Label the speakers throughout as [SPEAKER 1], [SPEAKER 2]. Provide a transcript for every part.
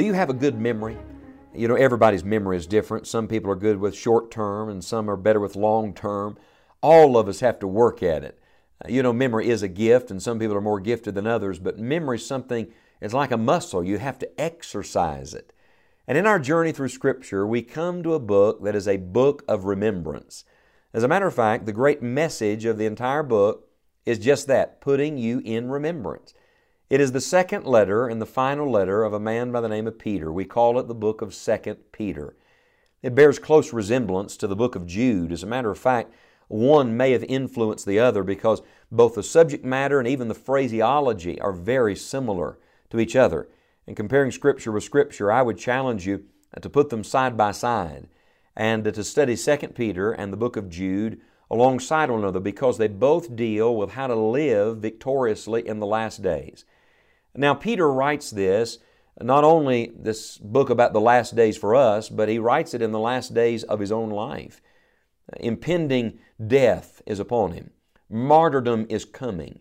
[SPEAKER 1] Do you have a good memory? You know, everybody's memory is different. Some people are good with short term and some are better with long term. All of us have to work at it. Uh, you know, memory is a gift and some people are more gifted than others, but memory is something, it's like a muscle. You have to exercise it. And in our journey through Scripture, we come to a book that is a book of remembrance. As a matter of fact, the great message of the entire book is just that putting you in remembrance. It is the second letter and the final letter of a man by the name of Peter. We call it the book of 2 Peter. It bears close resemblance to the book of Jude. As a matter of fact, one may have influenced the other because both the subject matter and even the phraseology are very similar to each other. And comparing Scripture with Scripture, I would challenge you to put them side by side and to study 2 Peter and the book of Jude alongside one another because they both deal with how to live victoriously in the last days. Now, Peter writes this, not only this book about the last days for us, but he writes it in the last days of his own life. Impending death is upon him, martyrdom is coming.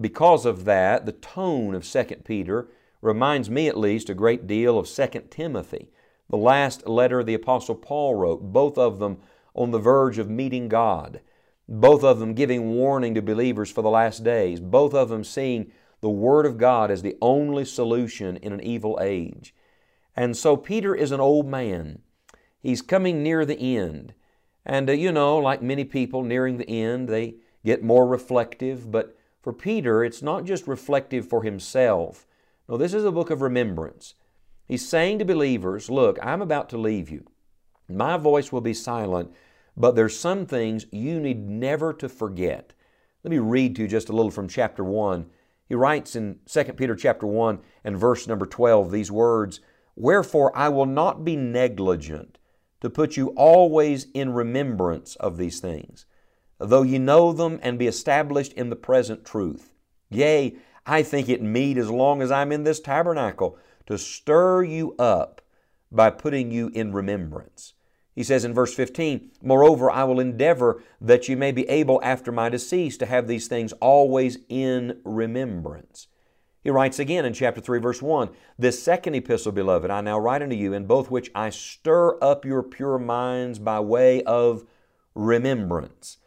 [SPEAKER 1] Because of that, the tone of 2 Peter reminds me at least a great deal of 2 Timothy, the last letter the Apostle Paul wrote, both of them on the verge of meeting God, both of them giving warning to believers for the last days, both of them seeing the Word of God is the only solution in an evil age. And so Peter is an old man. He's coming near the end. And uh, you know, like many people nearing the end, they get more reflective. But for Peter, it's not just reflective for himself. No, this is a book of remembrance. He's saying to believers, Look, I'm about to leave you. My voice will be silent, but there's some things you need never to forget. Let me read to you just a little from chapter 1 he writes in 2 Peter chapter 1 and verse number 12 these words, Wherefore I will not be negligent to put you always in remembrance of these things, though ye know them and be established in the present truth. Yea, I think it meet as long as I'm in this tabernacle to stir you up by putting you in remembrance. He says in verse 15, Moreover, I will endeavor that you may be able after my decease to have these things always in remembrance. He writes again in chapter 3, verse 1 This second epistle, beloved, I now write unto you, in both which I stir up your pure minds by way of remembrance.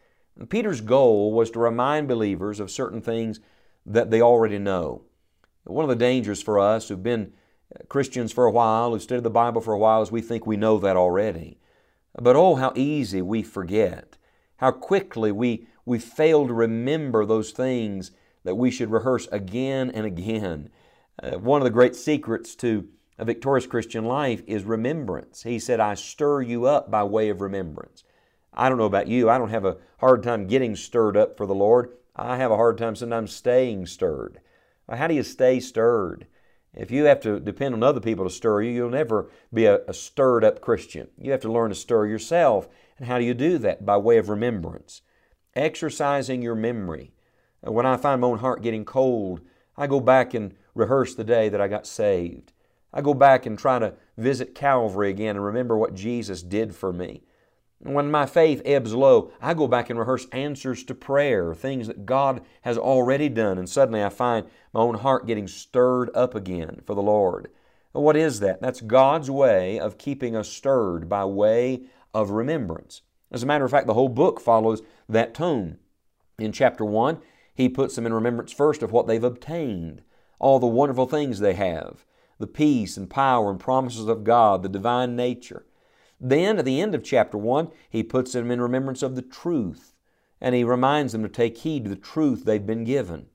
[SPEAKER 1] Peter's goal was to remind believers of certain things that they already know. One of the dangers for us who've been Christians for a while, who've studied the Bible for a while, is we think we know that already. But oh, how easy we forget. How quickly we, we fail to remember those things that we should rehearse again and again. Uh, one of the great secrets to a victorious Christian life is remembrance. He said, I stir you up by way of remembrance. I don't know about you, I don't have a hard time getting stirred up for the Lord. I have a hard time sometimes staying stirred. How do you stay stirred? If you have to depend on other people to stir you, you'll never be a, a, stirred up Christian. You have to learn to stir yourself. And how do you do that? By way of remembrance. Exercising your memory. When I find my own heart getting cold, I go back and rehearse the day that I got saved. I go back and try to visit Calvary again and remember what Jesus did for me. When my faith ebbs low, I go back and rehearse answers to prayer, things that God has already done, and suddenly I find my own heart getting stirred up again for the Lord. What is that? That's God's way of keeping us stirred by way of remembrance. As a matter of fact, the whole book follows that tone. In chapter 1, he puts them in remembrance first of what they've obtained, all the wonderful things they have, the peace and power and promises of God, the divine nature. Then, at the end of chapter 1, he puts them in remembrance of the truth, and he reminds them to take heed to the truth they've been given.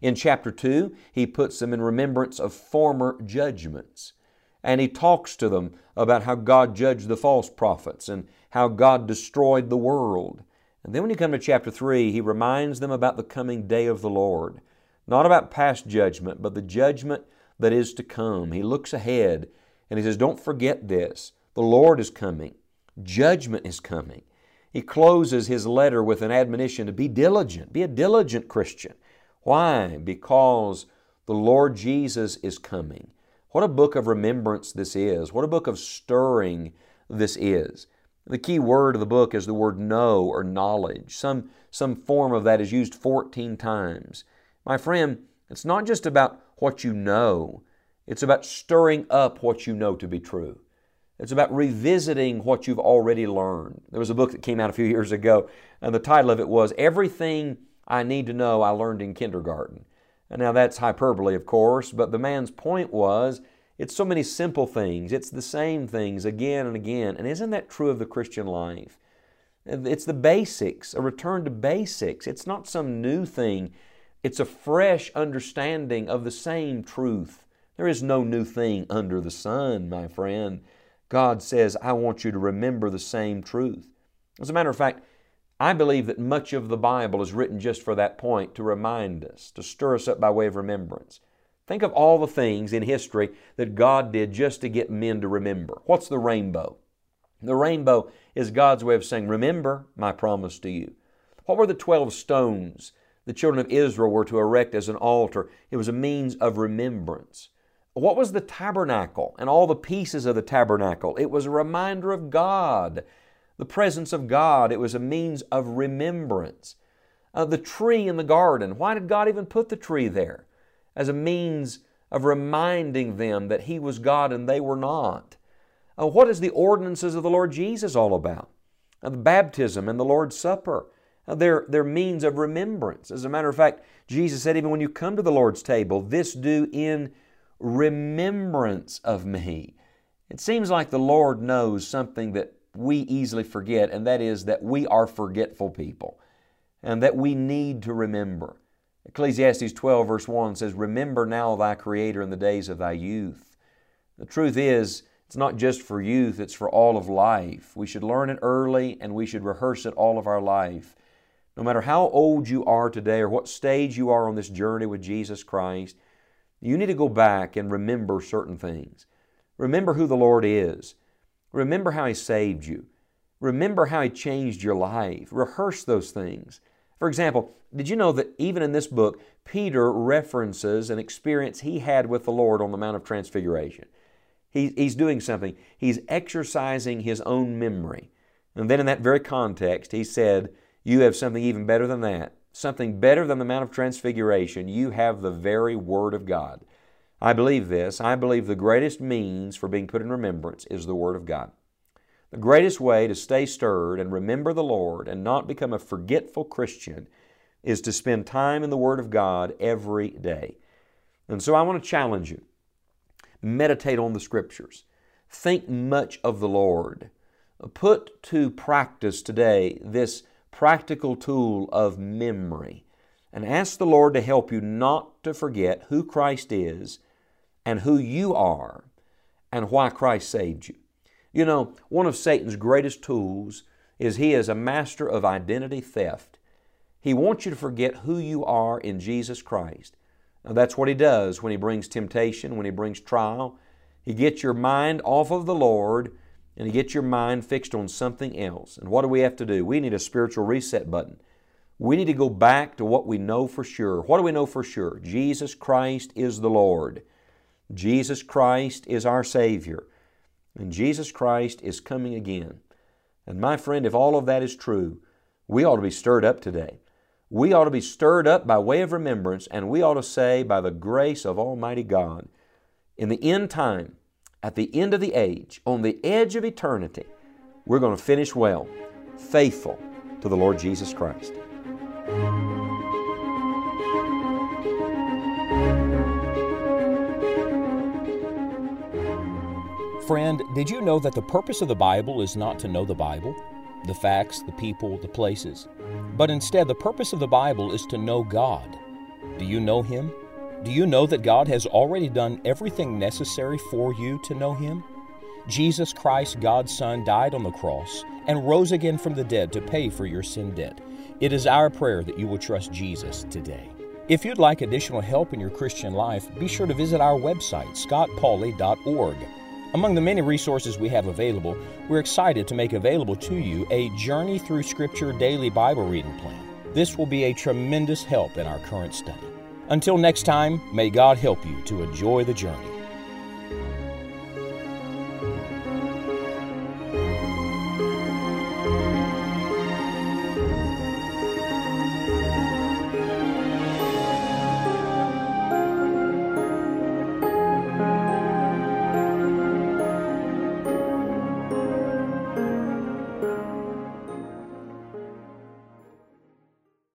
[SPEAKER 1] In chapter 2, he puts them in remembrance of former judgments, and he talks to them about how God judged the false prophets and how God destroyed the world. And then when you come to chapter 3, he reminds them about the coming day of the Lord. Not about past judgment, but the judgment that is to come. He looks ahead and he says, Don't forget this. The Lord is coming, judgment is coming. He closes his letter with an admonition to be diligent, be a diligent Christian. Why? Because the Lord Jesus is coming. What a book of remembrance this is. What a book of stirring this is. The key word of the book is the word know or knowledge. Some, some form of that is used 14 times. My friend, it's not just about what you know, it's about stirring up what you know to be true. It's about revisiting what you've already learned. There was a book that came out a few years ago, and the title of it was Everything I Need to Know I Learned in Kindergarten. And now that's hyperbole, of course, but the man's point was it's so many simple things. It's the same things again and again. And isn't that true of the Christian life? It's the basics, a return to basics. It's not some new thing, it's a fresh understanding of the same truth. There is no new thing under the sun, my friend. God says, I want you to remember the same truth. As a matter of fact, I believe that much of the Bible is written just for that point, to remind us, to stir us up by way of remembrance. Think of all the things in history that God did just to get men to remember. What's the rainbow? The rainbow is God's way of saying, Remember my promise to you. What were the 12 stones the children of Israel were to erect as an altar? It was a means of remembrance. What was the tabernacle and all the pieces of the tabernacle? It was a reminder of God, the presence of God. It was a means of remembrance. Uh, the tree in the garden, why did God even put the tree there? As a means of reminding them that He was God and they were not. Uh, what is the ordinances of the Lord Jesus all about? Uh, the baptism and the Lord's Supper. Uh, they're, they're means of remembrance. As a matter of fact, Jesus said, even when you come to the Lord's table, this do in remembrance of me. It seems like the Lord knows something that we easily forget, and that is that we are forgetful people and that we need to remember. Ecclesiastes 12, verse 1 says, Remember now thy Creator in the days of thy youth. The truth is, it's not just for youth, it's for all of life. We should learn it early and we should rehearse it all of our life. No matter how old you are today or what stage you are on this journey with Jesus Christ, you need to go back and remember certain things. Remember who the Lord is. Remember how He saved you. Remember how He changed your life. Rehearse those things. For example, did you know that even in this book, Peter references an experience he had with the Lord on the Mount of Transfiguration? He, he's doing something, he's exercising his own memory. And then in that very context, he said, You have something even better than that something better than the Mount of Transfiguration, you have the very Word of God. I believe this. I believe the greatest means for being put in remembrance is the Word of God. The greatest way to stay stirred and remember the Lord and not become a forgetful Christian is to spend time in the Word of God every day. And so I want to challenge you. Meditate on the Scriptures. Think much of the Lord. Put to practice today this practical tool of memory and ask the Lord to help you not to forget who Christ is and who you are and why Christ saved you. You know, one of Satan's greatest tools is he is a master of identity theft. He wants you to forget who you are in Jesus Christ. Now, that's what he does when he brings temptation, when he brings trial. He gets your mind off of the Lord and to get your mind fixed on something else. And what do we have to do? We need a spiritual reset button. We need to go back to what we know for sure. What do we know for sure? Jesus Christ is the Lord. Jesus Christ is our Savior. And Jesus Christ is coming again. And my friend, if all of that is true, we ought to be stirred up today. We ought to be stirred up by way of remembrance, and we ought to say, by the grace of Almighty God, in the end time, at the end of the age, on the edge of eternity, we're going to finish well, faithful to the Lord Jesus Christ.
[SPEAKER 2] Friend, did you know that the purpose of the Bible is not to know the Bible, the facts, the people, the places, but instead the purpose of the Bible is to know God? Do you know Him? Do you know that God has already done everything necessary for you to know Him? Jesus Christ, God's Son, died on the cross and rose again from the dead to pay for your sin debt. It is our prayer that you will trust Jesus today. If you'd like additional help in your Christian life, be sure to visit our website, scottpauley.org. Among the many resources we have available, we're excited to make available to you a Journey Through Scripture daily Bible reading plan. This will be a tremendous help in our current study. Until next time, may God help you to enjoy the journey.